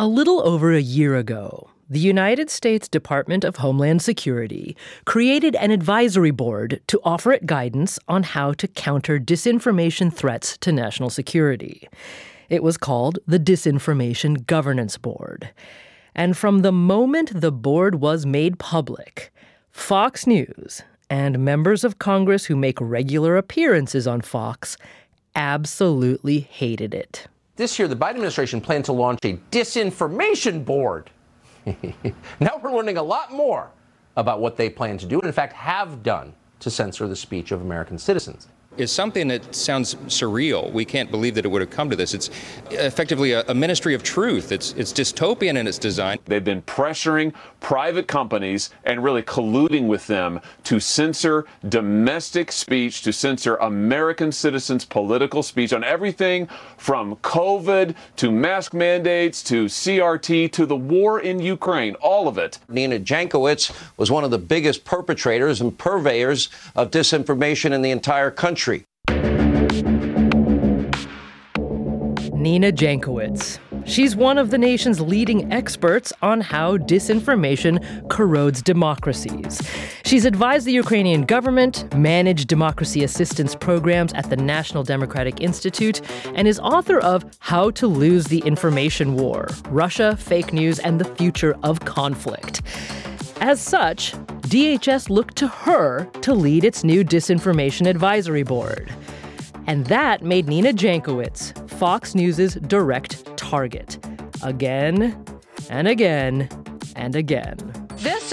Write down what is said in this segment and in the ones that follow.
A little over a year ago, the United States Department of Homeland Security created an advisory board to offer it guidance on how to counter disinformation threats to national security. It was called the Disinformation Governance Board. And from the moment the board was made public, Fox News and members of Congress who make regular appearances on Fox absolutely hated it. This year, the Biden administration planned to launch a disinformation board. now we're learning a lot more about what they plan to do, and in fact, have done to censor the speech of American citizens is something that sounds surreal. We can't believe that it would have come to this. It's effectively a, a, ministry of truth. It's it's dystopian in its design. They've been pressuring private companies and really colluding with them to censor domestic speech, to censor American citizens' political speech on everything from COVID to mask mandates to CRT to the war in Ukraine, all of it. Nina Jankowicz was one of the biggest perpetrators and purveyors of disinformation in the entire country. Nina Jankowicz. She's one of the nation's leading experts on how disinformation corrodes democracies. She's advised the Ukrainian government, managed democracy assistance programs at the National Democratic Institute, and is author of How to Lose the Information War Russia, Fake News, and the Future of Conflict. As such, DHS looked to her to lead its new disinformation advisory board. And that made Nina Jankowicz Fox News' direct target. Again and again and again. This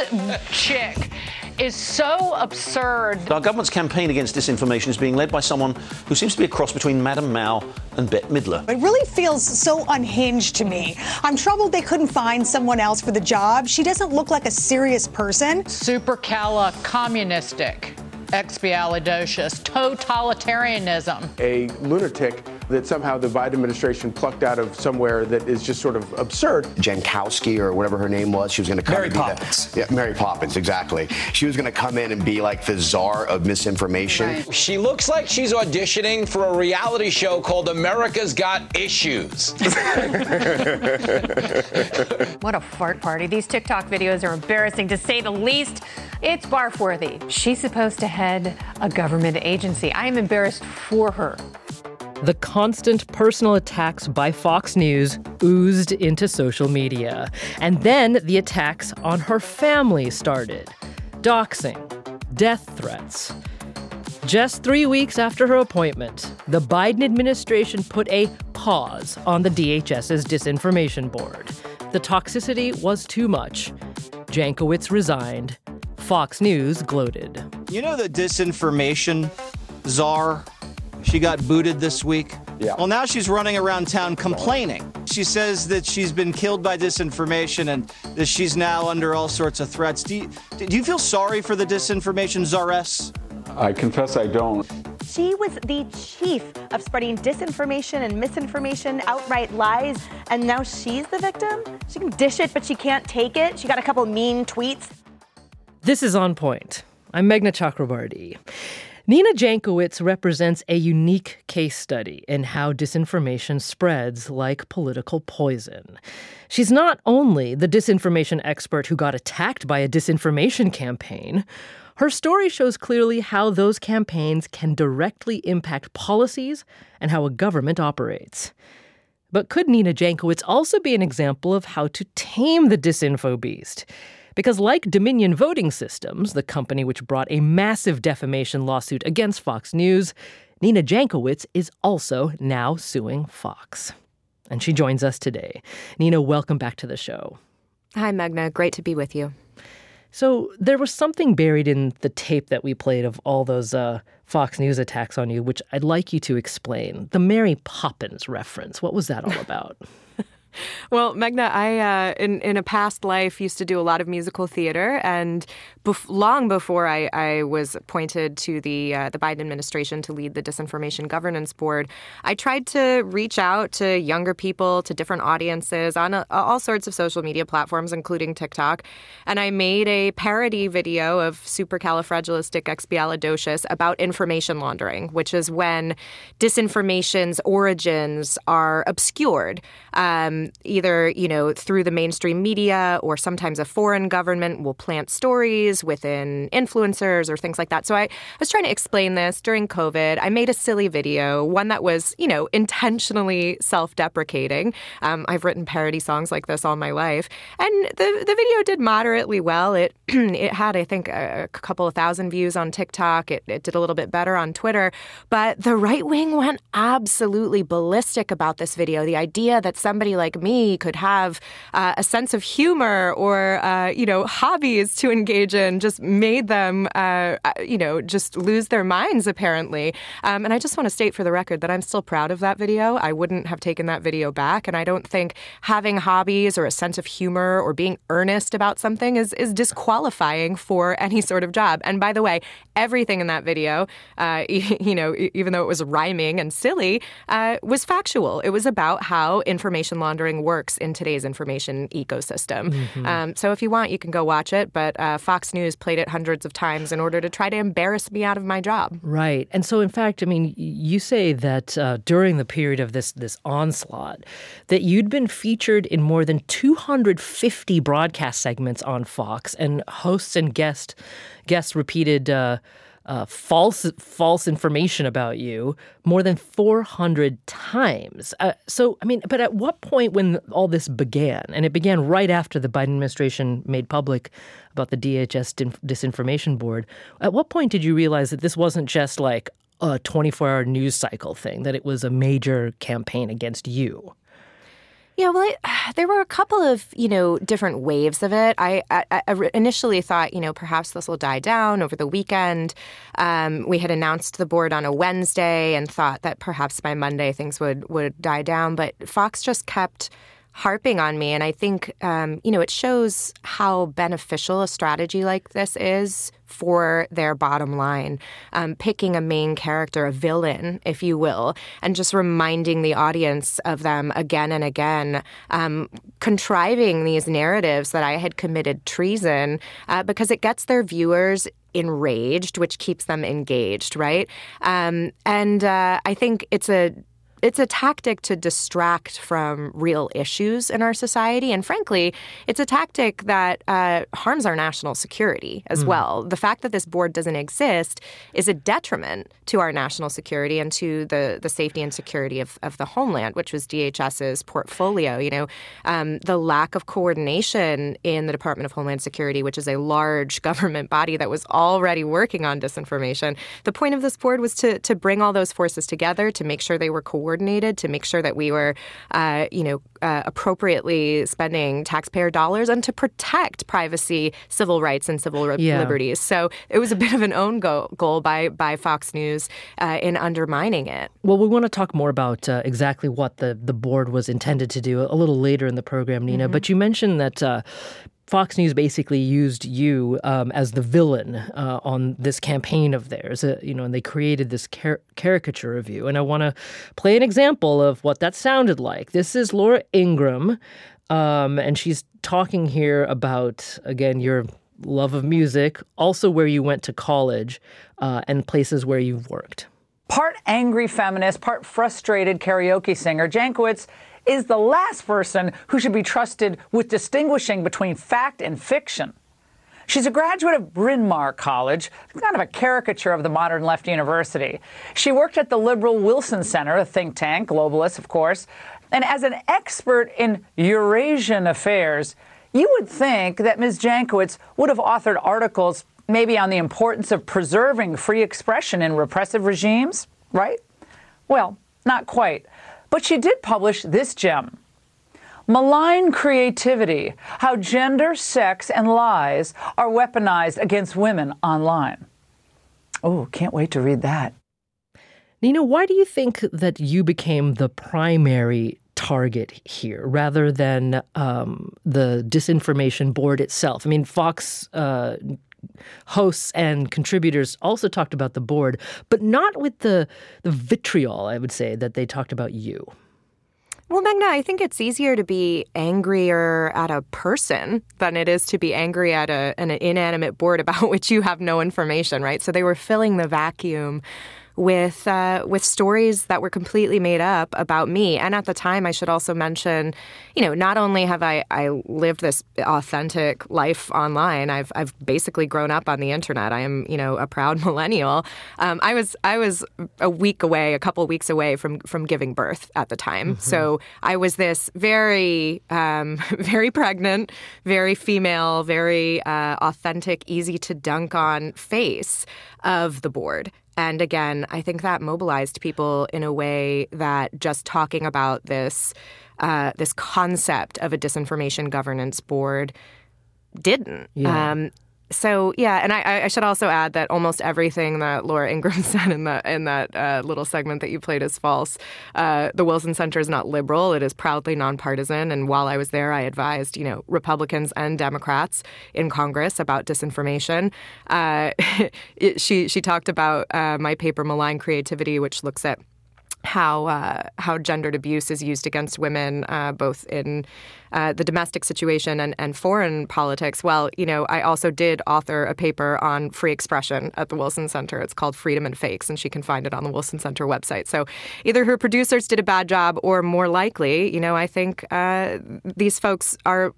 chick is so absurd. Our government's campaign against disinformation is being led by someone who seems to be a cross between Madame Mao and Bette Midler. It really feels so unhinged to me. I'm troubled they couldn't find someone else for the job. She doesn't look like a serious person. Supercala communistic expialidocious, totalitarianism. A lunatic that somehow the Biden administration plucked out of somewhere that is just sort of absurd. Jankowski or whatever her name was, she was going to come Mary Poppins. The, yeah, Mary Poppins, exactly. She was going to come in and be like the czar of misinformation. Right. She looks like she's auditioning for a reality show called America's Got Issues. what a fart party. These TikTok videos are embarrassing to say the least. It's barf worthy. She's supposed to head a government agency. I am embarrassed for her. The constant personal attacks by Fox News oozed into social media. And then the attacks on her family started doxing, death threats. Just three weeks after her appointment, the Biden administration put a pause on the DHS's disinformation board. The toxicity was too much. Jankowicz resigned. Fox News gloated. You know the disinformation czar she got booted this week. Yeah. Well, now she's running around town complaining. She says that she's been killed by disinformation and that she's now under all sorts of threats. Do you, do you feel sorry for the disinformation czaress? I confess I don't. She was the chief of spreading disinformation and misinformation, outright lies, and now she's the victim? She can dish it, but she can't take it. She got a couple mean tweets. This is On Point. I'm Meghna Chakrabarti. Nina Jankowicz represents a unique case study in how disinformation spreads like political poison. She's not only the disinformation expert who got attacked by a disinformation campaign, her story shows clearly how those campaigns can directly impact policies and how a government operates. But could Nina Jankowicz also be an example of how to tame the disinfo beast? Because, like Dominion Voting Systems, the company which brought a massive defamation lawsuit against Fox News, Nina Jankowicz is also now suing Fox. And she joins us today. Nina, welcome back to the show. Hi, Meghna. Great to be with you. So, there was something buried in the tape that we played of all those uh, Fox News attacks on you, which I'd like you to explain. The Mary Poppins reference. What was that all about? Well, Meghna, I uh, in in a past life used to do a lot of musical theater, and bef- long before I, I was appointed to the uh, the Biden administration to lead the Disinformation Governance Board, I tried to reach out to younger people, to different audiences on a, all sorts of social media platforms, including TikTok, and I made a parody video of supercalifragilisticexpialidocious about information laundering, which is when disinformation's origins are obscured. Um, either you know, through the mainstream media or sometimes a foreign government will plant stories within influencers or things like that. So I was trying to explain this during COVID. I made a silly video, one that was, you know, intentionally self deprecating. Um, I've written parody songs like this all my life. And the, the video did moderately well. It, it had, I think, a, a couple of thousand views on TikTok. It, it did a little bit better on Twitter. But the right wing went absolutely ballistic about this video. The idea that somebody like me could have uh, a sense of humor or, uh, you know, hobbies to engage in just made them, uh, uh you know, just lose their minds, apparently. Um, and I just want to state for the record that I'm still proud of that video. I wouldn't have taken that video back. And I don't think having hobbies or a sense of humor or being earnest about something is, is disqualifying for any sort of job. And by the way, everything in that video, uh, you know, even though it was rhyming and silly, uh, was factual. It was about how information laundering works in today's information ecosystem. Mm-hmm. Um, so if you want, you can go watch it. But uh, Fox News played it hundreds of times in order to try to embarrass me out of my job. Right. And so, in fact, I mean, you say that uh, during the period of this this onslaught, that you'd been featured in more than 250 broadcast segments on Fox, and hosts and guests guests repeated. Uh, uh, false false information about you more than 400 times. Uh, so, I mean, but at what point when all this began, and it began right after the Biden administration made public about the DHS disinformation board, at what point did you realize that this wasn't just like a 24 hour news cycle thing, that it was a major campaign against you? Yeah, well, I, there were a couple of you know different waves of it. I, I, I initially thought you know perhaps this will die down over the weekend. Um, we had announced the board on a Wednesday and thought that perhaps by Monday things would would die down, but Fox just kept harping on me. And I think, um, you know, it shows how beneficial a strategy like this is for their bottom line. Um, picking a main character, a villain, if you will, and just reminding the audience of them again and again, um, contriving these narratives that I had committed treason uh, because it gets their viewers enraged, which keeps them engaged, right? Um, and uh, I think it's a it's a tactic to distract from real issues in our society. And frankly, it's a tactic that uh, harms our national security as mm. well. The fact that this board doesn't exist is a detriment to our national security and to the, the safety and security of, of the homeland, which was DHS's portfolio. You know, um, the lack of coordination in the Department of Homeland Security, which is a large government body that was already working on disinformation. The point of this board was to, to bring all those forces together to make sure they were coordinated coordinated to make sure that we were, uh, you know, uh, appropriately spending taxpayer dollars and to protect privacy, civil rights, and civil yeah. liberties. So it was a bit of an own go- goal by by Fox News uh, in undermining it. Well, we want to talk more about uh, exactly what the the board was intended to do a little later in the program, Nina. Mm-hmm. But you mentioned that uh, Fox News basically used you um, as the villain uh, on this campaign of theirs, uh, you know, and they created this car- caricature of you. And I want to play an example of what that sounded like. This is Laura Ingraham, um, and she's talking here about again your love of music, also where you went to college, uh, and places where you've worked. Part angry feminist, part frustrated karaoke singer, Jankowicz is the last person who should be trusted with distinguishing between fact and fiction. She's a graduate of Bryn Mawr College, kind of a caricature of the modern left university. She worked at the liberal Wilson Center, a think tank, globalist, of course, and as an expert in Eurasian affairs, you would think that Ms. Jankowicz would have authored articles maybe on the importance of preserving free expression in repressive regimes, right? Well, not quite. But she did publish this gem Malign Creativity How Gender, Sex, and Lies Are Weaponized Against Women Online. Oh, can't wait to read that. Nina, why do you think that you became the primary target here rather than um, the disinformation board itself? I mean, Fox uh, hosts and contributors also talked about the board, but not with the the vitriol, I would say, that they talked about you. Well, Meghna, I think it's easier to be angrier at a person than it is to be angry at a, an inanimate board about which you have no information, right? So they were filling the vacuum with uh, with stories that were completely made up about me. And at the time, I should also mention, you know, not only have I, I lived this authentic life online, I've I've basically grown up on the internet. I am, you know, a proud millennial. Um, I was I was a week away, a couple weeks away from from giving birth at the time. Mm-hmm. So I was this very um, very pregnant, very female, very uh, authentic, easy to dunk on face of the board. And again, I think that mobilized people in a way that just talking about this uh, this concept of a disinformation governance board didn't. Yeah. Um, so yeah, and I, I, should also add that almost everything that Laura Ingraham said in that in that uh, little segment that you played is false. Uh, the Wilson Center is not liberal; it is proudly nonpartisan. And while I was there, I advised you know Republicans and Democrats in Congress about disinformation. Uh, it, she she talked about uh, my paper "Malign Creativity," which looks at how uh, how gendered abuse is used against women, uh, both in uh, the domestic situation and, and foreign politics. Well, you know, I also did author a paper on free expression at the Wilson Center. It's called Freedom and Fakes, and she can find it on the Wilson Center website. So either her producers did a bad job, or more likely, you know, I think uh, these folks are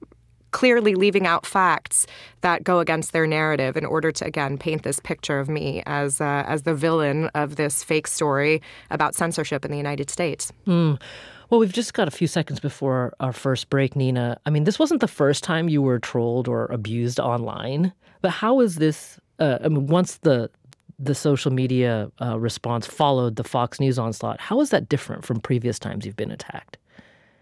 clearly leaving out facts that go against their narrative in order to again paint this picture of me as uh, as the villain of this fake story about censorship in the United States. Mm. Well, we've just got a few seconds before our first break, Nina. I mean, this wasn't the first time you were trolled or abused online, but how is this? Uh, I mean, once the the social media uh, response followed the Fox News onslaught, how is that different from previous times you've been attacked?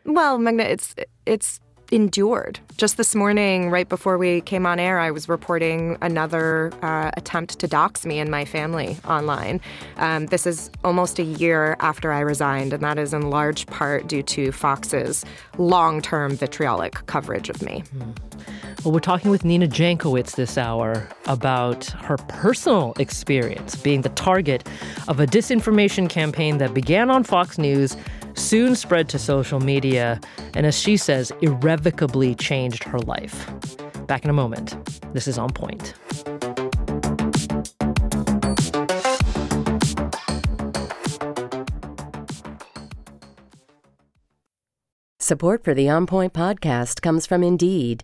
Well, Meghna, it's it's endured. Just this morning, right before we came on air, I was reporting another uh, attempt to dox me and my family online. Um, this is almost a year after I resigned, and that is in large part due to Fox's long term vitriolic coverage of me. Mm. Well, we're talking with Nina Jankowicz this hour about her personal experience being the target of a disinformation campaign that began on Fox News soon spread to social media, and as she says, irrevocably changed her life. Back in a moment. This is On Point. Support for the On Point podcast comes from Indeed.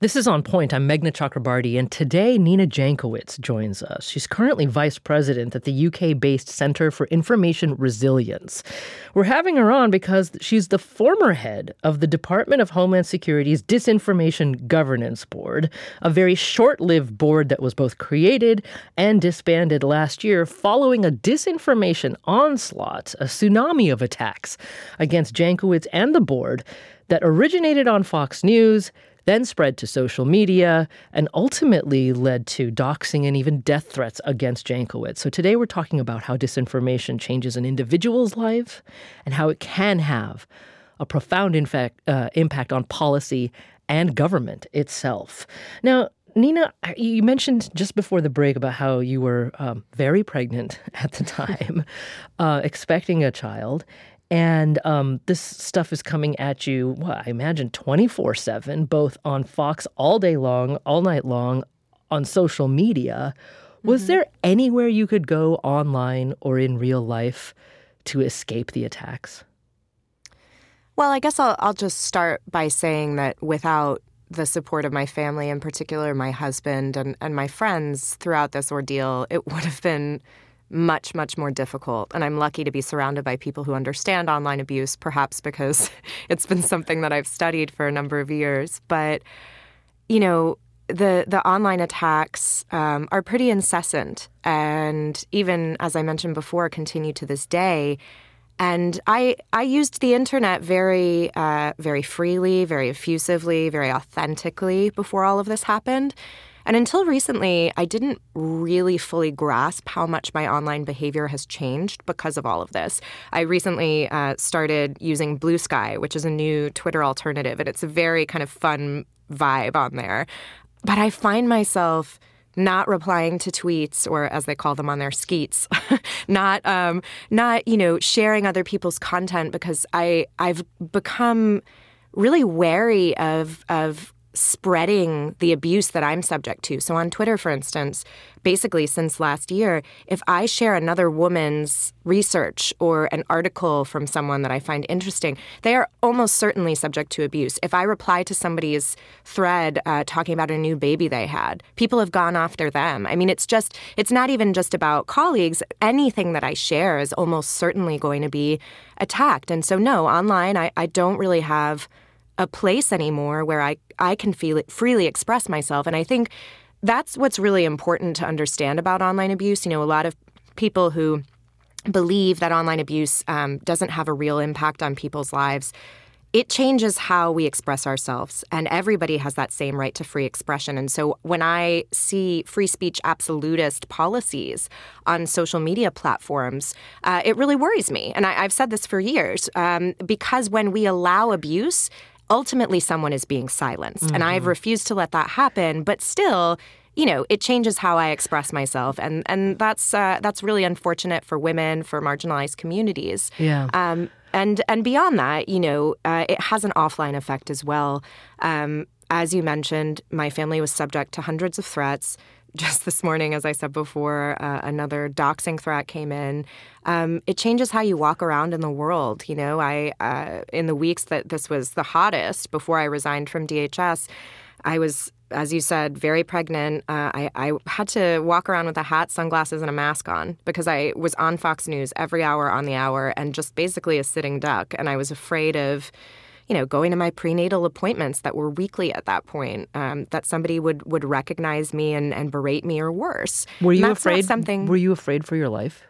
This is On Point. I'm Meghna Chakrabarti, and today Nina Jankowicz joins us. She's currently vice president at the UK based Centre for Information Resilience. We're having her on because she's the former head of the Department of Homeland Security's Disinformation Governance Board, a very short lived board that was both created and disbanded last year following a disinformation onslaught, a tsunami of attacks against Jankowicz and the board that originated on Fox News then spread to social media, and ultimately led to doxing and even death threats against Jankowicz. So today we're talking about how disinformation changes an individual's life and how it can have a profound fact, uh, impact on policy and government itself. Now, Nina, you mentioned just before the break about how you were um, very pregnant at the time, uh, expecting a child. And um, this stuff is coming at you, what, I imagine 24 7, both on Fox all day long, all night long, on social media. Was mm-hmm. there anywhere you could go online or in real life to escape the attacks? Well, I guess I'll, I'll just start by saying that without the support of my family, in particular my husband and, and my friends throughout this ordeal, it would have been much, much more difficult. And I'm lucky to be surrounded by people who understand online abuse, perhaps because it's been something that I've studied for a number of years. But, you know, the the online attacks um, are pretty incessant, and even as I mentioned before, continue to this day. And I I used the internet very uh, very freely, very effusively, very authentically before all of this happened. And until recently, I didn't really fully grasp how much my online behavior has changed because of all of this. I recently uh, started using Blue Sky, which is a new Twitter alternative, and it's a very kind of fun vibe on there. But I find myself not replying to tweets or as they call them on there skeets not um, not you know sharing other people's content because i i've become really wary of of spreading the abuse that I'm subject to. So on Twitter, for instance, basically since last year, if I share another woman's research or an article from someone that I find interesting, they are almost certainly subject to abuse. If I reply to somebody's thread uh, talking about a new baby they had, people have gone after them. I mean, it's just, it's not even just about colleagues. Anything that I share is almost certainly going to be attacked. And so, no, online, I, I don't really have a place anymore where I, I can feel it, freely express myself. And I think that's what's really important to understand about online abuse. You know, a lot of people who believe that online abuse um, doesn't have a real impact on people's lives it changes how we express ourselves, and everybody has that same right to free expression. And so when I see free speech absolutist policies on social media platforms, uh, it really worries me. And I, have said this for years um, because when we allow abuse, ultimately someone is being silenced. Mm-hmm. And I've mm-hmm. refused to let that happen, but still, you know, it changes how I express myself, and and that's uh, that's really unfortunate for women, for marginalized communities. Yeah. Um, and and beyond that, you know, uh, it has an offline effect as well. Um, as you mentioned, my family was subject to hundreds of threats just this morning, as I said before, uh, another doxing threat came in. Um, it changes how you walk around in the world. You know, I uh, in the weeks that this was the hottest before I resigned from DHS, I was, as you said, very pregnant. Uh, I, I had to walk around with a hat, sunglasses, and a mask on because I was on Fox News every hour on the hour and just basically a sitting duck. And I was afraid of you know, going to my prenatal appointments that were weekly at that point, um, that somebody would would recognize me and, and berate me or worse. Were you afraid? Something. Were you afraid for your life?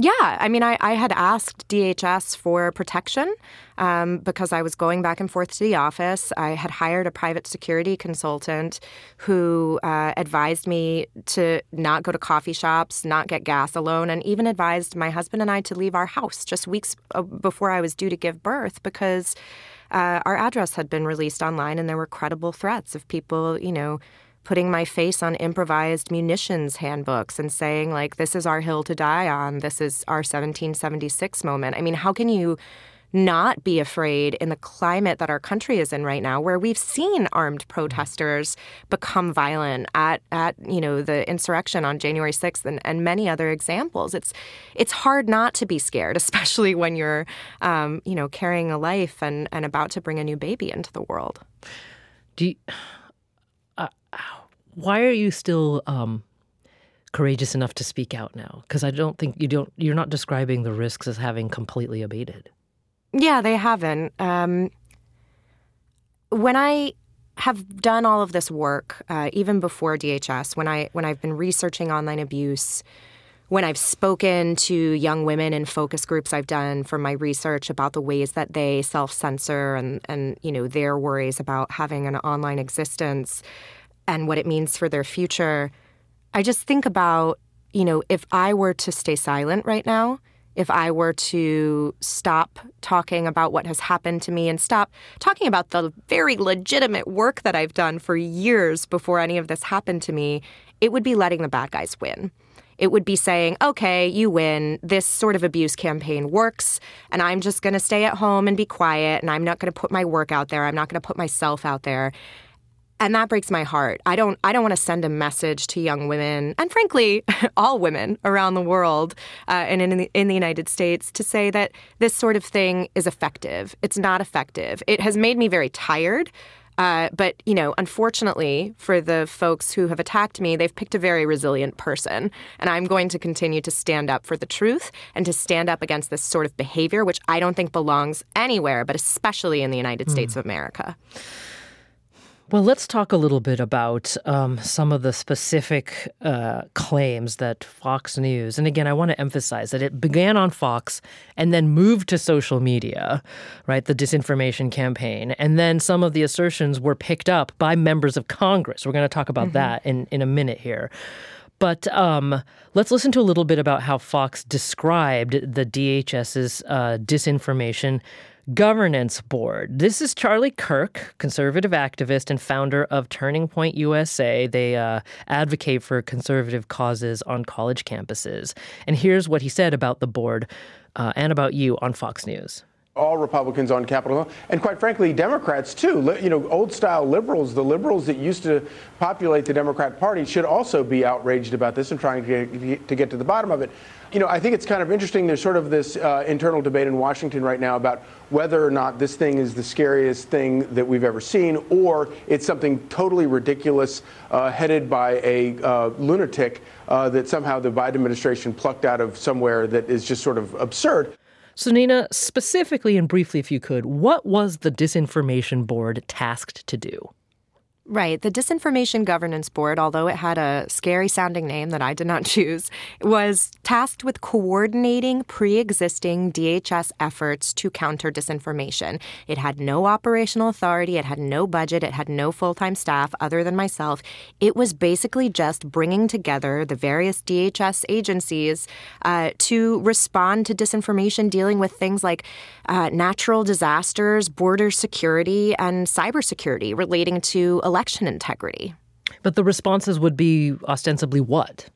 Yeah, I mean, I, I had asked DHS for protection um, because I was going back and forth to the office. I had hired a private security consultant who uh, advised me to not go to coffee shops, not get gas alone, and even advised my husband and I to leave our house just weeks uh, before I was due to give birth because uh, our address had been released online and there were credible threats of people, you know, putting my face on improvised munitions handbooks and saying, like, this is our hill to die on. This is our 1776 moment. I mean, how can you not be afraid in the climate that our country is in right now where we've seen armed protesters become violent at at you know the insurrection on January 6th and, and many other examples it's it's hard not to be scared especially when you're um, you know carrying a life and and about to bring a new baby into the world do you, why are you still um, courageous enough to speak out now? Because I don't think you don't. You're not describing the risks as having completely abated. Yeah, they haven't. Um, when I have done all of this work, uh, even before DHS, when I when I've been researching online abuse, when I've spoken to young women in focus groups I've done for my research about the ways that they self-censor and and you know their worries about having an online existence, and what it means for their future, I just think about, you know, if I were to stay silent right now, if I were to stop talking about what has happened to me and stop talking about the very legitimate work that I've done for years before any of this happened to me, it would be letting the bad guys win. It would be saying, okay, you win. This sort of abuse campaign works, and I'm just going to stay at home and be quiet, and I'm not going to put my work out there. I'm not going to put myself out there and that breaks my heart. I don't I don't want to send a message to young women and frankly all women around the world uh, and in the, in the United States to say that this sort of thing is effective. It's not effective. It has made me very tired. Uh, but, you know, unfortunately for the folks who have attacked me, they've picked a very resilient person. And I'm going to continue to stand up for the truth and to stand up against this sort of behavior, which I don't think belongs anywhere, but especially in the United mm. States of America. Well, let's talk a little bit about um, some of the specific uh, claims that Fox News, and again, I want to emphasize that it began on Fox and then moved to social media, right? The disinformation campaign. And then some of the assertions were picked up by members of Congress. We're going to talk about mm-hmm. that in, in a minute here. But um, let's listen to a little bit about how Fox described the DHS's uh, disinformation Governance Board. This is Charlie Kirk, conservative activist and founder of Turning Point USA. They uh, advocate for conservative causes on college campuses. And here's what he said about the board uh, and about you on Fox News all Republicans on Capitol Hill, and quite frankly, Democrats too. You know, old style liberals, the liberals that used to populate the Democrat Party, should also be outraged about this and trying to get, to the bottom of it. You know, I think it's kind of interesting. There's sort of this uh, internal debate in Washington right now about whether or not this thing is the scariest thing that we've ever seen, or it's something totally ridiculous, uh, headed by a uh, lunatic uh, that somehow the Biden administration plucked out of somewhere that is just sort of absurd. So, Nina, specifically and briefly, if you could, what was the Disinformation Board tasked to do? Right. The Disinformation Governance Board, although it had a scary sounding name that I did not choose, was tasked with coordinating pre existing DHS efforts to counter disinformation. It had no operational authority, it had no budget, it had no full time staff other than myself. It was basically just bringing together the various DHS agencies uh, to respond to disinformation, dealing with things like uh, natural disasters, border security, and cybersecurity relating to election integrity. But the responses would be ostensibly what?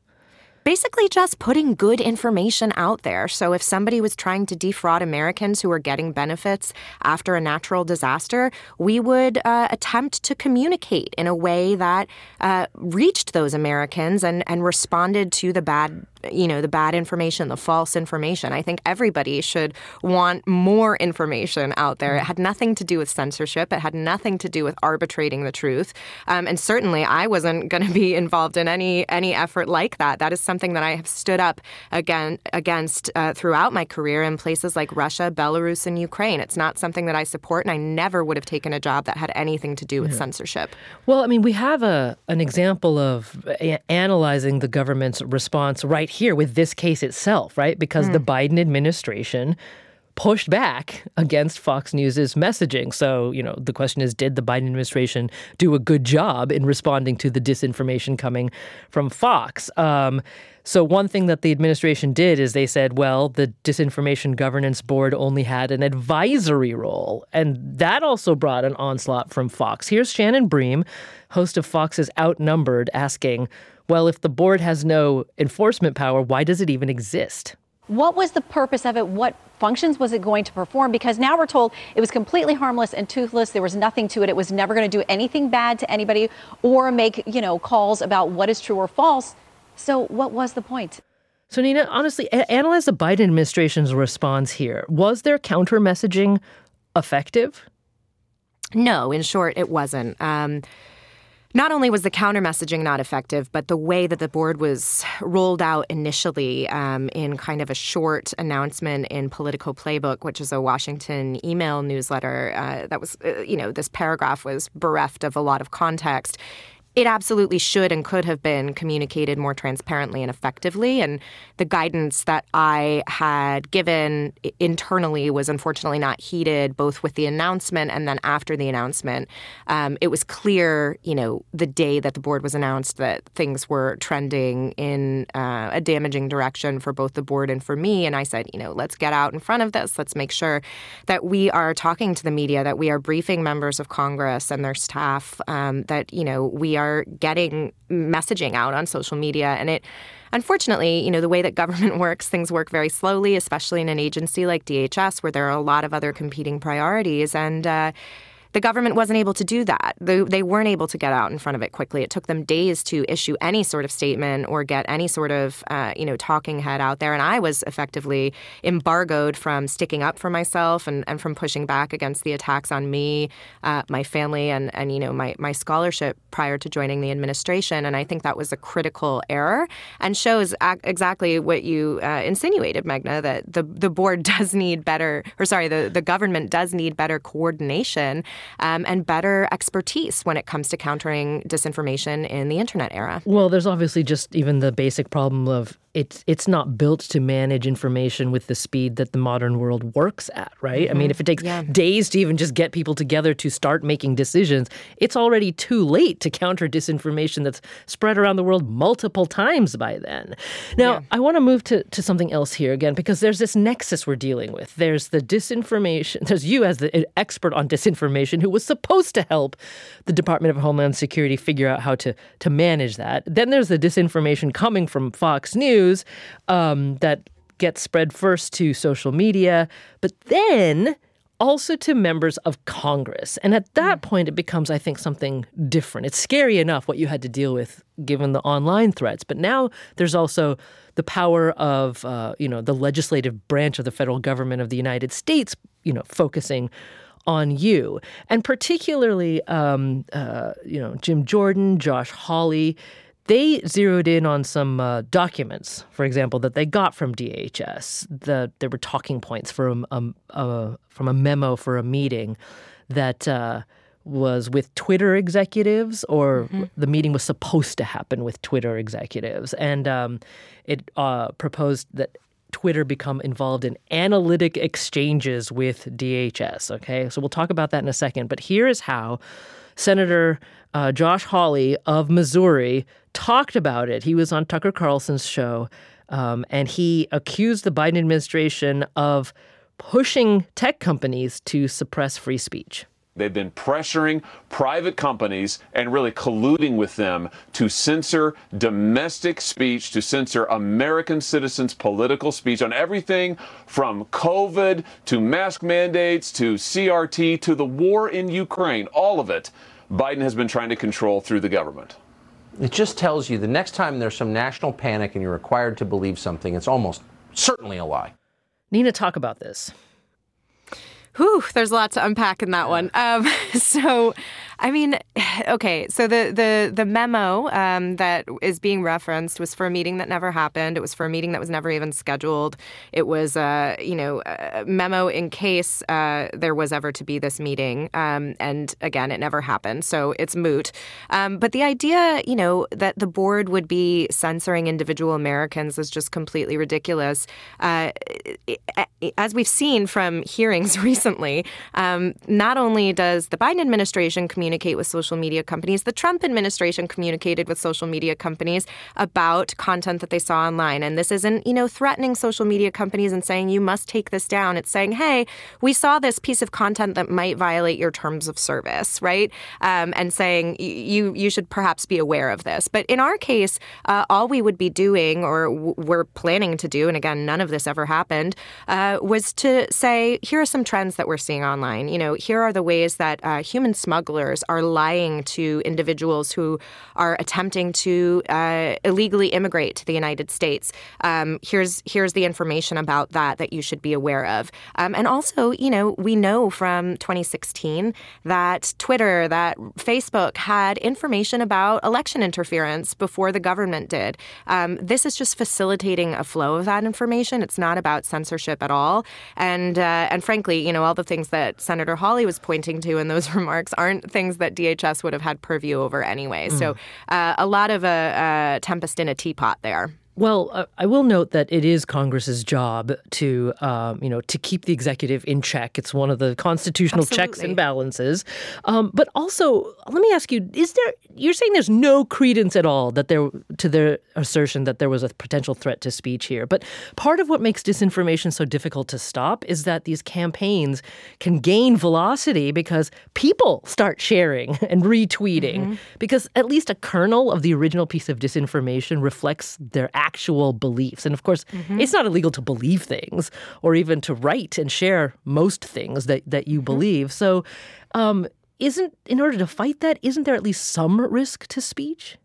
basically just putting good information out there. So if somebody was trying to defraud Americans who are getting benefits after a natural disaster, we would uh, attempt to communicate in a way that uh, reached those Americans and, and responded to the bad you know, the bad information, the false information. I think everybody should want more information out there. It had nothing to do with censorship. It had nothing to do with arbitrating the truth. Um, and certainly, I wasn't going to be involved in any any effort like that. That is something that I have stood up again against uh, throughout my career in places like Russia, Belarus, and Ukraine. It's not something that I support, and I never would have taken a job that had anything to do with yeah. censorship. Well, I mean, we have a an example of a- analyzing the government's response right here with this case itself, right? Because mm. the hmm. Biden administration pushed back against Fox News's messaging. So, you know, the question is did the Biden administration do a good job in responding to the disinformation coming from Fox? Um, so, one thing that the administration did is they said, well, the Disinformation Governance Board only had an advisory role. And that also brought an onslaught from Fox. Here's Shannon Bream, host of Fox's Outnumbered, asking, well, if the board has no enforcement power, why does it even exist? What was the purpose of it? What functions was it going to perform? Because now we're told it was completely harmless and toothless. There was nothing to it. It was never going to do anything bad to anybody or make, you know, calls about what is true or false. So what was the point? So Nina, honestly, a- analyze the Biden administration's response here. Was their counter messaging effective? No, in short, it wasn't. Um, not only was the counter messaging not effective, but the way that the board was rolled out initially um, in kind of a short announcement in Politico Playbook, which is a Washington email newsletter, uh, that was, uh, you know, this paragraph was bereft of a lot of context it absolutely should and could have been communicated more transparently and effectively. And the guidance that I had given internally was unfortunately not heeded, both with the announcement and then after the announcement. Um, it was clear, you know, the day that the board was announced that things were trending in uh, a damaging direction for both the board and for me. And I said, you know, let's get out in front of this. Let's make sure that we are talking to the media, that we are briefing members of Congress and their staff, um, that, you know, we are are getting messaging out on social media. And it, unfortunately, you know, the way that government works, things work very slowly, especially in an agency like DHS, where there are a lot of other competing priorities. And, uh, the government wasn't able to do that. They, they weren't able to get out in front of it quickly. It took them days to issue any sort of statement or get any sort of, uh, you know, talking head out there. And I was effectively embargoed from sticking up for myself and, and from pushing back against the attacks on me, uh, my family, and, and, you know, my, my scholarship prior to joining the administration. And I think that was a critical error and shows ac- exactly what you uh, insinuated, Meghna, that the, the board does need better, or sorry, the, the government does need better coordination um, and better expertise when it comes to countering disinformation in the internet era. Well, there's obviously just even the basic problem of it's it's not built to manage information with the speed that the modern world works at, right? Mm-hmm. I mean, if it takes yeah. days to even just get people together to start making decisions, it's already too late to counter disinformation that's spread around the world multiple times by then. Now, yeah. I want to move to, to something else here again because there's this nexus we're dealing with. There's the disinformation, there's you as the expert on disinformation who was supposed to help the Department of Homeland Security figure out how to to manage that. Then there's the disinformation coming from Fox News news um, that gets spread first to social media, but then also to members of Congress. And at that mm. point, it becomes, I think, something different. It's scary enough what you had to deal with given the online threats, but now there's also the power of, uh, you know, the legislative branch of the federal government of the United States, you know, focusing on you, and particularly, um, uh, you know, Jim Jordan, Josh Hawley they zeroed in on some uh, documents, for example, that they got from DHS. The, there were talking points from a, a, from a memo for a meeting that uh, was with Twitter executives, or mm-hmm. the meeting was supposed to happen with Twitter executives. And um, it uh, proposed that Twitter become involved in analytic exchanges with DHS. Okay, so we'll talk about that in a second. But here is how Senator uh, Josh Hawley of Missouri talked about it. He was on Tucker Carlson's show, um, and he accused the Biden administration of pushing tech companies to suppress free speech. They've been pressuring private companies and really colluding with them to censor domestic speech, to censor American citizens' political speech on everything from COVID to mask mandates to CRT to the war in Ukraine, all of it. Biden has been trying to control through the government. It just tells you the next time there's some national panic and you're required to believe something, it's almost certainly a lie. Nina, talk about this. Whew, there's a lot to unpack in that one. Um, so, I mean, okay, so the the the memo um, that is being referenced was for a meeting that never happened. It was for a meeting that was never even scheduled. It was, uh, you know, a memo in case uh, there was ever to be this meeting. Um, and again, it never happened, so it's moot. Um, but the idea, you know, that the board would be censoring individual Americans is just completely ridiculous. Uh, as we've seen from hearings recently, um, not only does the Biden administration communicate with social media companies. The Trump administration communicated with social media companies about content that they saw online. And this isn't, you know, threatening social media companies and saying you must take this down. It's saying, hey, we saw this piece of content that might violate your terms of service, right? Um, and saying you you should perhaps be aware of this. But in our case, uh, all we would be doing, or w- we're planning to do, and again, none of this ever happened, uh, was to say, here are some trends that we're seeing online. You know, here are the ways that uh, human smugglers are lying to individuals who are attempting to uh, illegally immigrate to the United States. Um, here's here's the information about that that you should be aware of. Um, and also, you know, we know from 2016 that Twitter, that Facebook had information about election interference before the government did. Um, this is just facilitating a flow of that information. It's not about censorship at all. And uh, and frankly, you know, all the things that Senator Hawley was pointing to in those remarks aren't things things that DHS would have had purview over anyway. Mm. So uh, a lot of a, a tempest in a teapot there. Well, uh, I will note that it is Congress's job to, um, you know, to keep the executive in check. It's one of the constitutional Absolutely. checks and balances. Um, but also, let me ask you: Is there? You're saying there's no credence at all that there to their assertion that there was a potential threat to speech here. But part of what makes disinformation so difficult to stop is that these campaigns can gain velocity because people start sharing and retweeting. Mm-hmm. Because at least a kernel of the original piece of disinformation reflects their actual beliefs. And of course, mm-hmm. it's not illegal to believe things or even to write and share most things that, that you mm-hmm. believe. So, um, isn't, in order to fight that, isn't there at least some risk to speech?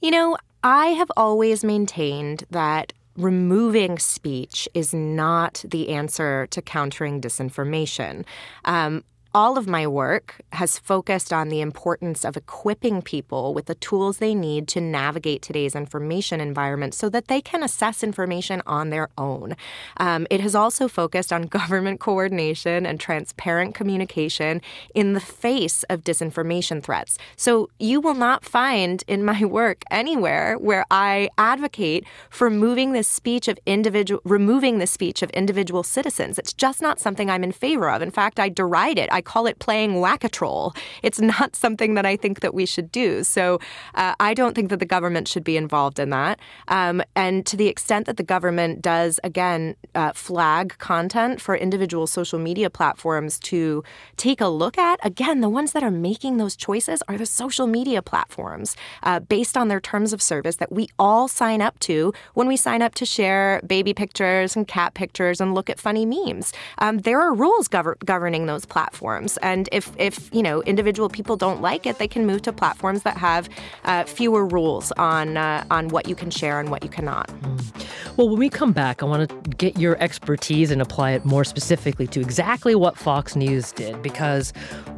You know, I have always maintained that removing speech is not the answer to countering disinformation. Um, all of my work has focused on the importance of equipping people with the tools they need to navigate today's information environment so that they can assess information on their own. Um, it has also focused on government coordination and transparent communication in the face of disinformation threats. So you will not find in my work anywhere where I advocate for moving the speech of individual, removing the speech of individual citizens. It's just not something I'm in favor of. In fact, I deride it. I call it playing whack-a-troll. It's not something that I think that we should do. So uh, I don't think that the government should be involved in that. Um, and to the extent that the government does, again, uh, flag content for individual social media platforms to take a look at, again, the ones that are making those choices are the social media platforms uh, based on their terms of service that we all sign up to when we sign up to share baby pictures and cat pictures and look at funny memes. Um, there are rules gov- governing those platforms platforms. And if, if you know individual people don't like it, they can move to platforms that have uh, fewer rules on uh, on what you can share and what you cannot. Mm. Well, when we come back, I want to get your expertise and apply it more specifically to exactly what Fox News did. Because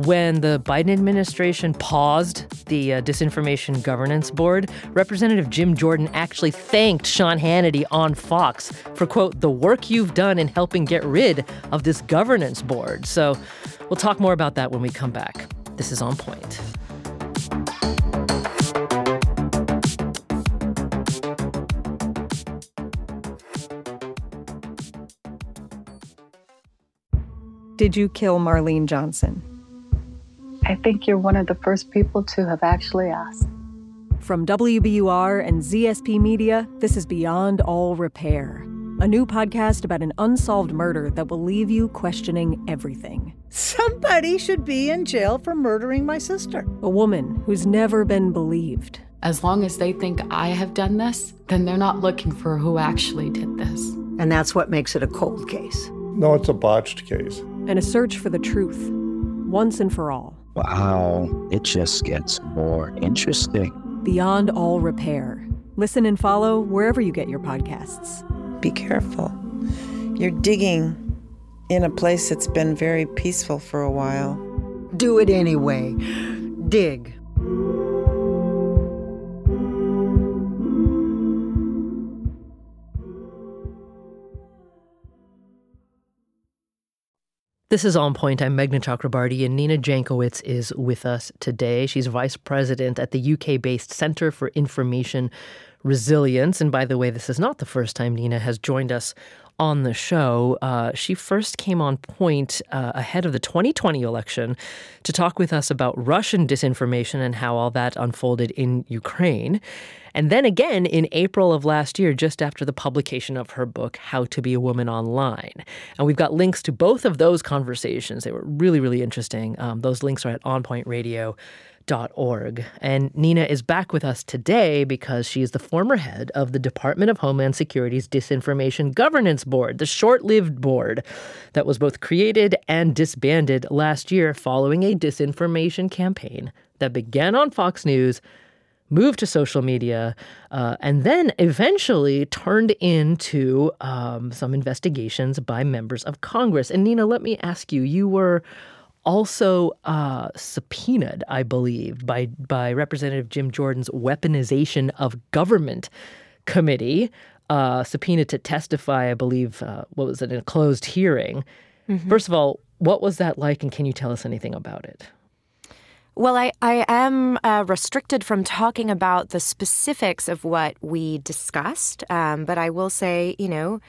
when the Biden administration paused the uh, Disinformation Governance Board, Representative Jim Jordan actually thanked Sean Hannity on Fox for, quote, the work you've done in helping get rid of this governance board. So we'll talk more about that when we come back. This is On Point. Did you kill Marlene Johnson? I think you're one of the first people to have actually asked. From WBUR and ZSP Media, this is Beyond All Repair, a new podcast about an unsolved murder that will leave you questioning everything. Somebody should be in jail for murdering my sister. A woman who's never been believed. As long as they think I have done this, then they're not looking for who actually did this. And that's what makes it a cold case. No, it's a botched case. And a search for the truth, once and for all. Wow, it just gets more interesting. Beyond All Repair. Listen and follow wherever you get your podcasts. Be careful. You're digging in a place that's been very peaceful for a while. Do it anyway. Dig. This is On Point. I'm Meghna Chakrabarti, and Nina Jankowicz is with us today. She's vice president at the UK based Center for Information Resilience. And by the way, this is not the first time Nina has joined us on the show. Uh, she first came on point uh, ahead of the 2020 election to talk with us about Russian disinformation and how all that unfolded in Ukraine. And then again in April of last year, just after the publication of her book, How to Be a Woman Online. And we've got links to both of those conversations. They were really, really interesting. Um, those links are at onpointradio.com Org. And Nina is back with us today because she is the former head of the Department of Homeland Security's Disinformation Governance Board, the short lived board that was both created and disbanded last year following a disinformation campaign that began on Fox News. Moved to social media, uh, and then eventually turned into um, some investigations by members of Congress. And Nina, let me ask you: you were also uh, subpoenaed, I believe, by by Representative Jim Jordan's weaponization of government committee, uh, subpoenaed to testify. I believe uh, what was it in a closed hearing. Mm-hmm. First of all, what was that like, and can you tell us anything about it? Well, I, I am uh, restricted from talking about the specifics of what we discussed, um, but I will say, you know,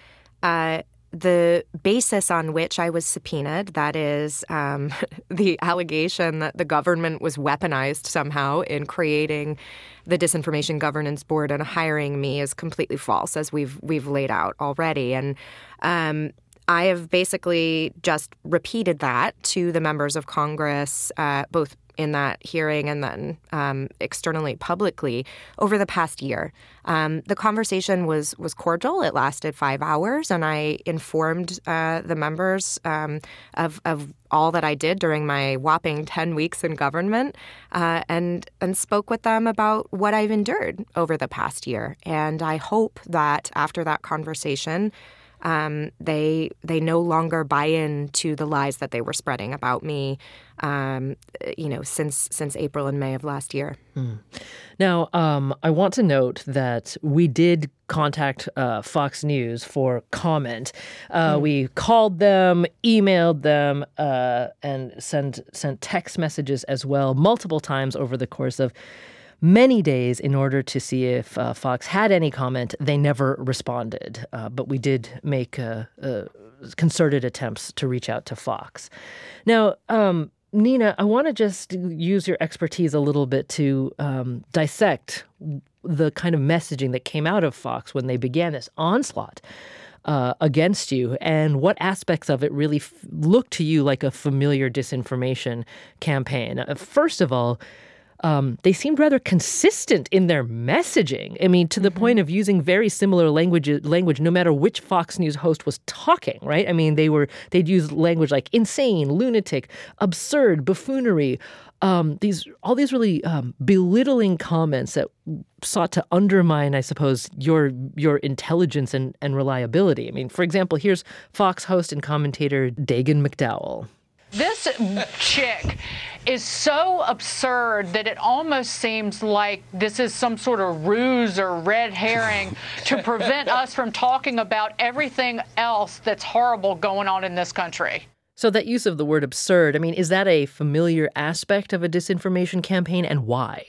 uh, the basis on which I was subpoenaed, that is, um, the allegation that the government was weaponized somehow in creating the Disinformation Governance Board and hiring me, is completely false, as we've we've laid out already. And um, I have basically just repeated that to the members of Congress, uh, both in that hearing and then um, externally, publicly over the past year. Um, the conversation was was cordial. It lasted five hours, and I informed uh, the members um, of of all that I did during my whopping ten weeks in government, uh, and and spoke with them about what I've endured over the past year. And I hope that after that conversation um, they they no longer buy into the lies that they were spreading about me, um, you know, since since April and May of last year. Mm. Now, um, I want to note that we did contact uh, Fox News for comment. Uh, mm. We called them, emailed them, uh, and sent sent text messages as well, multiple times over the course of many days in order to see if uh, Fox had any comment. They never responded, uh, but we did make uh, uh concerted attempts to reach out to Fox. Now, um, Nina, I want to just use your expertise a little bit to um, dissect the kind of messaging that came out of Fox when they began this onslaught. Uh, against you, and what aspects of it really f- look to you like a familiar disinformation campaign? Uh, first of all, um, they seemed rather consistent in their messaging. I mean, to the mm-hmm. point of using very similar language, language, no matter which Fox News host was talking. Right? I mean, they were they'd use language like insane, lunatic, absurd, buffoonery. Um, these all these really um, belittling comments that sought to undermine, I suppose, your your intelligence and, and reliability. I mean, for example, here's Fox host and commentator Dagen McDowell. This chick is so absurd that it almost seems like this is some sort of ruse or red herring to prevent us from talking about everything else that's horrible going on in this country. So, that use of the word absurd, I mean, is that a familiar aspect of a disinformation campaign and why?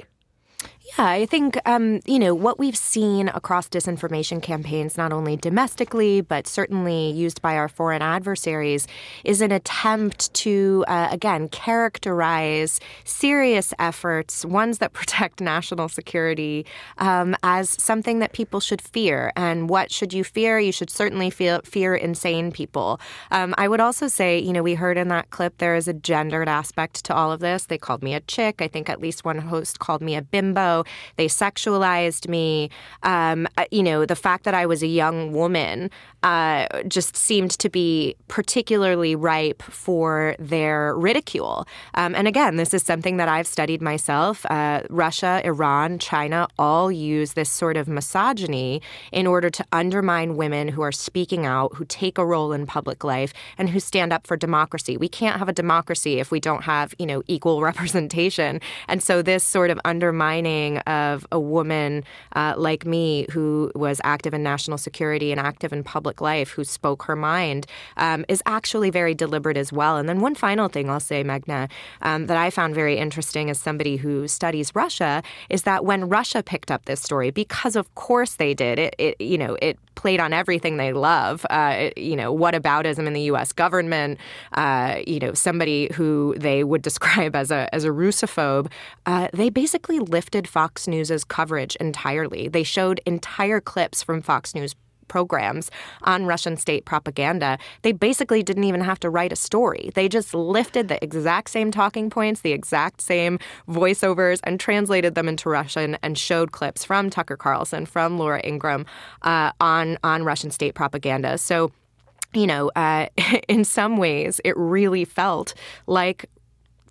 Yeah, I think, um, you know, what we've seen across disinformation campaigns, not only domestically, but certainly used by our foreign adversaries, is an attempt to, uh, again, characterize serious efforts, ones that protect national security, um, as something that people should fear. And what should you fear? You should certainly feel, fear insane people. Um, I would also say, you know, we heard in that clip there is a gendered aspect to all of this. They called me a chick. I think at least one host called me a bimbo. They sexualized me. Um, uh, you know, the fact that I was a young woman uh, just seemed to be particularly ripe for their ridicule. Um, and again, this is something that I've studied myself. Uh, Russia, Iran, China all use this sort of misogyny in order to undermine women who are speaking out, who take a role in public life, and who stand up for democracy. We can't have a democracy if we don't have, you know, equal representation. And so this sort of undermining of a woman uh, like me who was active in national security and active in public life who spoke her mind um, is actually very deliberate as well. And then one final thing I'll say, Meghna, um, that I found very interesting as somebody who studies Russia is that when Russia picked up this story, because of course they did, it, it you know, it played on everything they love. Uh, you know, whataboutism in the U.S. government. Uh, you know, somebody who they would describe as a as a Russophobe. Uh, they basically lifted Fox News's coverage entirely. They showed entire clips from Fox News programs on Russian state propaganda, they basically didn't even have to write a story. They just lifted the exact same talking points, the exact same voiceovers, and translated them into Russian and showed clips from Tucker Carlson, from Laura Ingraham uh, on on Russian state propaganda. So you know, uh, in some ways, it really felt like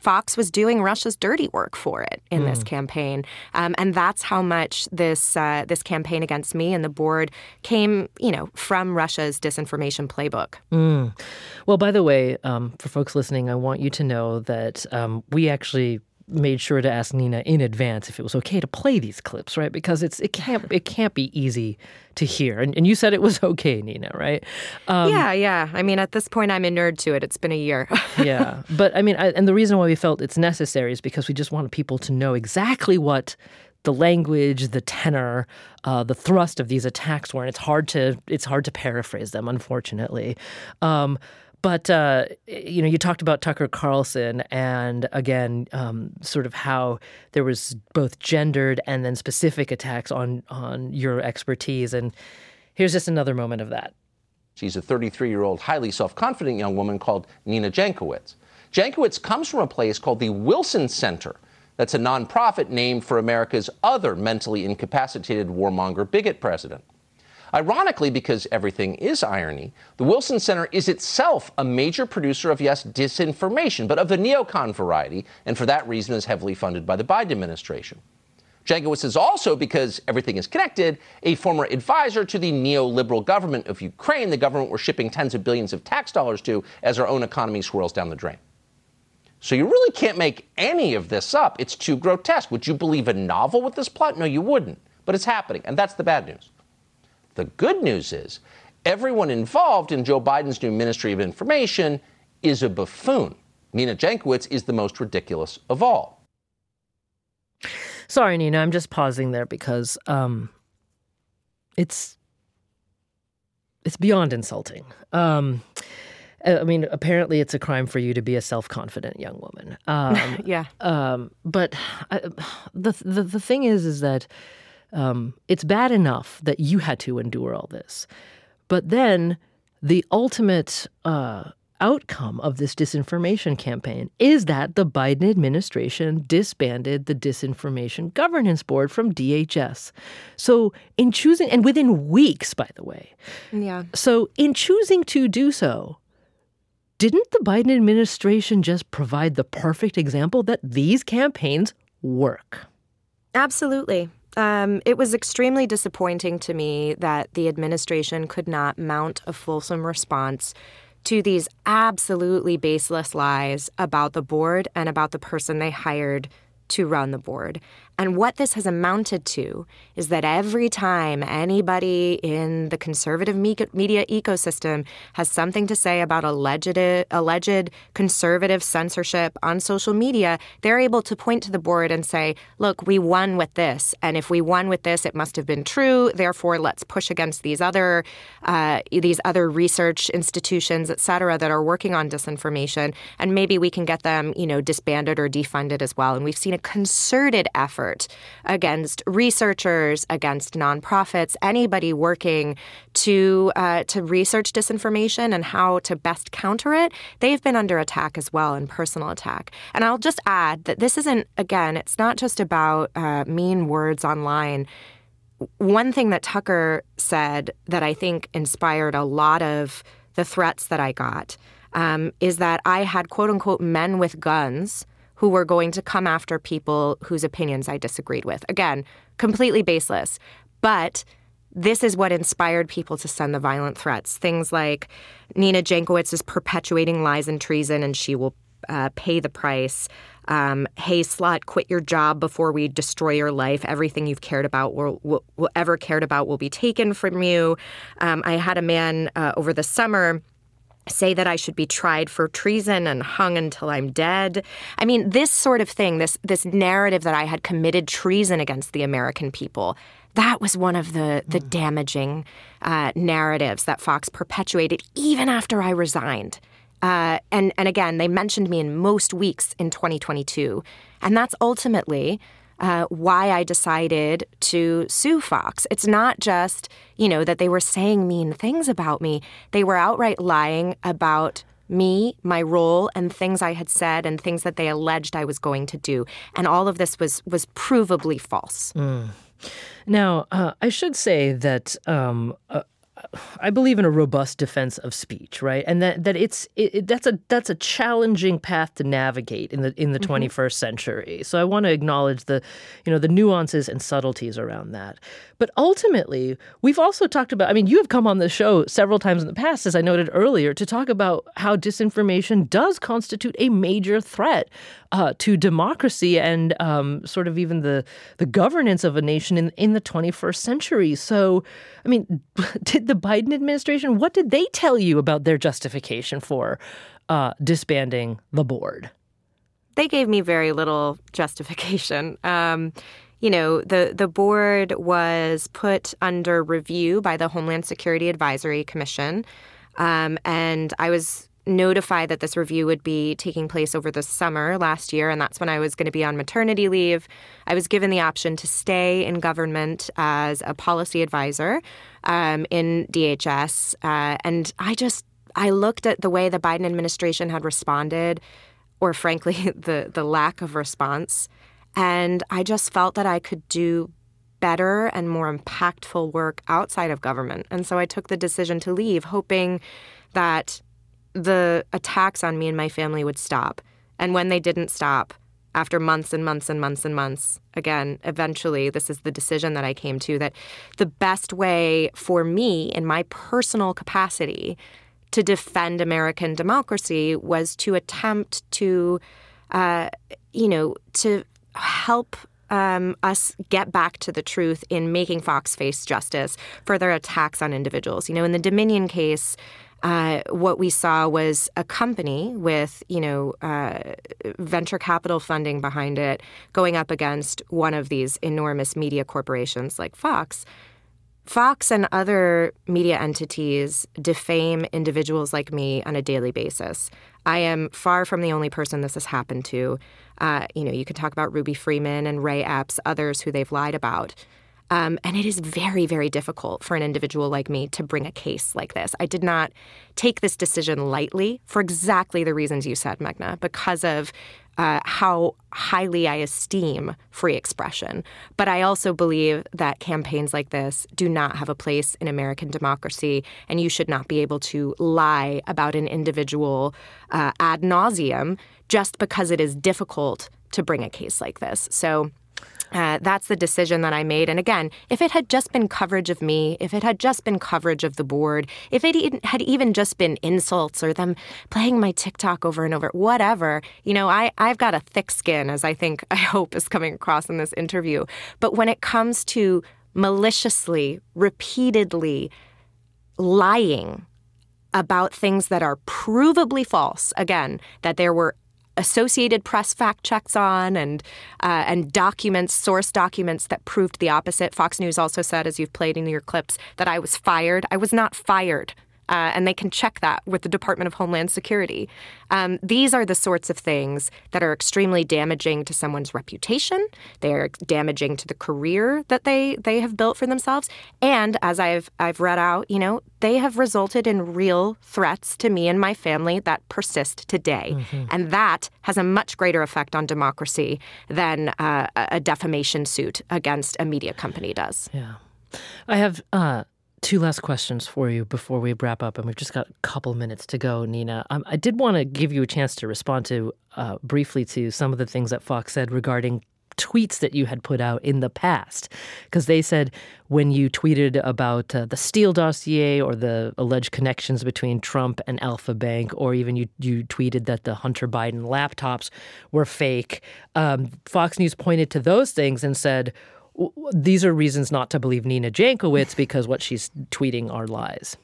Fox was doing Russia's dirty work for it in mm. this hmm. campaign, um, and that's how much this uh, this campaign against me and the board came, you know, from Russia's disinformation playbook. Mm. Well, by the way, um, for folks listening, I want you to know that um, we actually made sure to ask Nina in advance if it was okay to play these clips, right? Because it's it can't it can't be easy to hear. And, and you said it was okay, Nina, right? Um, yeah, yeah. I mean, at this point, I'm inured to it. It's been a year. yeah, but I mean, I, and the reason why we felt it's necessary is because we just wanted people to know exactly what the language, the tenor, uh, the thrust of these attacks were, and it's hard to it's hard to paraphrase them, unfortunately. Um, but uh, you know, you talked about Tucker Carlson, and again, um, sort of how there was both gendered and then specific attacks on on your expertise. And here's just another moment of that. She's a 33 year old, highly self confident young woman called Nina Jankowicz. Jankowicz comes from a place called the Wilson Center. That's a nonprofit named for America's other mentally incapacitated warmonger bigot president. Ironically, because everything is irony, the Wilson Center is itself a major producer of, yes, disinformation, but of the neocon variety, and for that reason is heavily funded by the Biden administration. Jankowicz is also, because everything is connected, a former advisor to the neoliberal government of Ukraine, the government we're shipping tens of billions of tax dollars to as our own economy swirls down the drain. So you really can't make any of this up. It's too grotesque. Would you believe a novel with this plot? No, you wouldn't. But it's happening, and that's the bad news. The good news is everyone involved in Joe Biden's new Ministry of Information is a buffoon. Nina Jankowicz is the most ridiculous of all. Sorry, Nina, I'm just pausing there because um, it's it's beyond insulting. Um, I mean, apparently, it's a crime for you to be a self-confident young woman. Um, yeah. Um, but I, the, the the thing is, is that um, it's bad enough that you had to endure all this, but then the ultimate uh, outcome of this disinformation campaign is that the Biden administration disbanded the Disinformation Governance Board from DHS. So, in choosing, and within weeks, by the way. Yeah. So, in choosing to do so, didn't the Biden administration just provide the perfect example that these campaigns work? Absolutely. Um, it was extremely disappointing to me that the administration could not mount a fulsome response to these absolutely baseless lies about the board and about the person they hired to run the board. And what this has amounted to is that every time anybody in the conservative media ecosystem has something to say about alleged, alleged conservative censorship on social media, they're able to point to the board and say, look, we won with this. And if we won with this, it must have been true. Therefore, let's push against these other, uh, these other research institutions, et cetera, that are working on disinformation. And maybe we can get them, you know, disbanded or defunded as well. And we've seen a concerted effort effort against researchers, against nonprofits, anybody working to uh, to research disinformation and how to best counter it. They've been under attack as well, and personal attack. And I'll just add that this isn't again. It's not just about uh, mean words online one thing that Tucker said that I think inspired a lot of the threats that I got um, is that I had quote unquote men with guns who were going to come after people whose opinions I disagreed with. Again, completely baseless. But this is what inspired people to send the violent threats. Things like Nina Jankowicz is perpetuating lies and treason and she will uh, pay the price. Um, hey, slut, quit your job before we destroy your life. Everything you've cared about, will, will, will ever cared about, will be taken from you. Um, I had a man uh, over the summer say that I should be tried for treason and hung until I'm dead. I mean, this sort of thing, this this narrative that I had committed treason against the American people. That was one of the the mm. damaging uh, narratives that Fox perpetuated even after I resigned. Uh, and and again, they mentioned me in most weeks in 2022, and that's ultimately uh, why I decided to sue Fox. It's not just, you know, that they were saying mean things about me, they were outright lying about me, my role, and things I had said and things that they alleged I was going to do. And all of this was was provably false. Mm. Now, uh, I should say that um, uh, I believe in a robust defense of speech, right? And that that it's it, that's a that's a challenging path to navigate in the in the mm-hmm. 21st century. So I want to acknowledge the you know the nuances and subtleties around that. But ultimately, we've also talked about I mean, you have come on the show several times in the past as I noted earlier to talk about how disinformation does constitute a major threat uh, to democracy and um, sort of even the the governance of a nation in in the 21st century. So, I mean, did the Biden administration what did they tell you about their justification for uh, disbanding the board? They gave me very little justification. Um, you know, the the board was put under review by the Homeland Security Advisory Commission, um, and I was notified that this review would be taking place over the summer last year, and that's when I was going to be on maternity leave. I was given the option to stay in government as a policy advisor um, in DHS, uh, and I just I looked at the way the Biden administration had responded or frankly, the, the lack of response. And I just felt that I could do better and more impactful work outside of government. And so I took the decision to leave, hoping that the attacks on me and my family would stop. And when they didn't stop, after months and months and months and months, again, eventually, this is the decision that I came to that the best way for me in my personal capacity to defend American democracy was to attempt to, uh, you know, to help um, us get back to the truth in making Fox face justice for their attacks on individuals. You know, in the Dominion case, uh, what we saw was a company with, you know, uh, venture capital funding behind it going up against one of these enormous media corporations like Fox. Fox and other media entities defame individuals like me on a daily basis. I am far from the only person this has happened to. Uh, you know, you can talk about Ruby Freeman and Ray Epps, others who they've lied about. Um, and it is very, very difficult for an individual like me to bring a case like this. I did not take this decision lightly for exactly the reasons you said, Meghna, because of uh, how highly I esteem free expression. But I also believe that campaigns like this do not have a place in American democracy, and you should not be able to lie about an individual uh, ad nauseum just because it is difficult to bring a case like this. So uh, that's the decision that I made. And again, if it had just been coverage of me, if it had just been coverage of the board, if it had even just been insults or them playing my TikTok over and over, whatever, you know, I, I've got a thick skin, as I think, I hope is coming across in this interview. But when it comes to maliciously, repeatedly lying about things that are provably false, again, that there were Associated Press fact checks on and uh, and documents, source documents that proved the opposite. Fox News also said, as you've played in your clips, that I was fired. I was not fired. Uh, and they can check that with the Department of Homeland Security. Um, these are the sorts of things that are extremely damaging to someone's reputation. They are damaging to the career that they they have built for themselves. And as I've I've read out, you know, they have resulted in real threats to me and my family that persist today. Mm-hmm. And that has a much greater effect on democracy than uh, a defamation suit against a media company does. Yeah. I have uh, two last questions for you before we wrap up, and we've just got a couple minutes to go, Nina. Um, I did want to give you a chance to respond to uh, briefly to some of the things that Fox said regarding tweets that you had put out in the past, because they said when you tweeted about uh, the Steele dossier or the alleged connections between Trump and Alfa Bank, or even you you tweeted that the Hunter Biden laptops were fake. Um, Fox News pointed to those things and said these are reasons not to believe Nina Jankowicz because what she's tweeting are lies.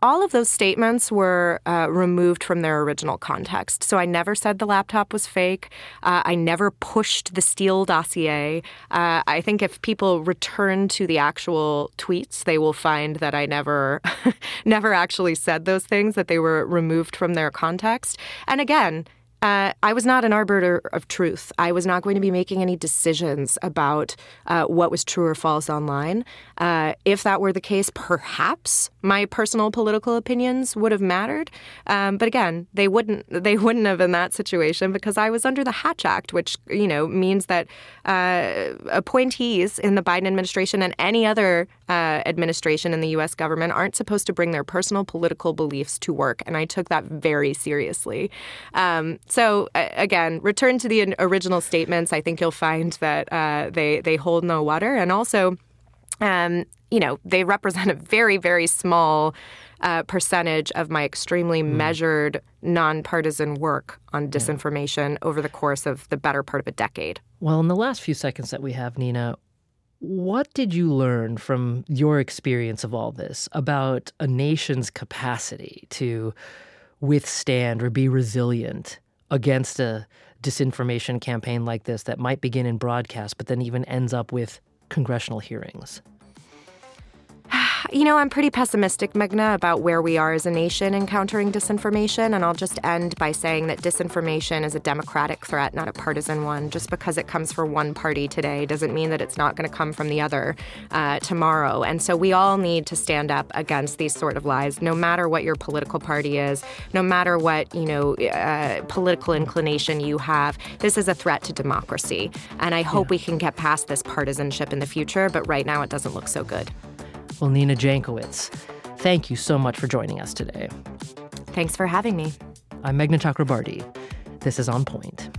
All of those statements were uh, removed from their original context. So I never said the laptop was fake. Uh, I never pushed the Steele dossier. Uh, I think if people return to the actual tweets, they will find that I never, never actually said those things. That they were removed from their context. And again, uh, I was not an arbiter of truth. I was not going to be making any decisions about uh, what was true or false online. Uh, if that were the case, perhaps my personal political opinions would have mattered. Um, but again, they wouldn't. They wouldn't have in that situation because I was under the Hatch Act, which you know means that uh, appointees in the Biden administration and any other uh, administration in the U.S. government aren't supposed to bring their personal political beliefs to work, and I took that very seriously. Um, so again, return to the original statements. I think you'll find that uh, they they hold no water, and also, um, you know, they represent a very very small. Uh, percentage of my extremely mm. measured, nonpartisan work on disinformation yeah. over the course of the better part of a decade. Well, in the last few seconds that we have, Nina, what did you learn from your experience of all this about a nation's capacity to withstand or be resilient against a disinformation campaign like this that might begin in broadcast, but then even ends up with congressional hearings? You know, I'm pretty pessimistic, Meghna, about where we are as a nation in countering disinformation. And I'll just end by saying that disinformation is a democratic threat, not a partisan one. Just because it comes from one party today doesn't mean that it's not going to come from the other uh, tomorrow. And so we all need to stand up against these sort of lies, no matter what your political party is, no matter what, you know, uh, political inclination you have. This is a threat to democracy. And I hope yeah. we can get past this partisanship in the future, but right now it doesn't look so good. Well, Nina Jankowicz, thank you so much for joining us today. Thanks for having me. I'm Meghna Chakrabarti. This is On Point.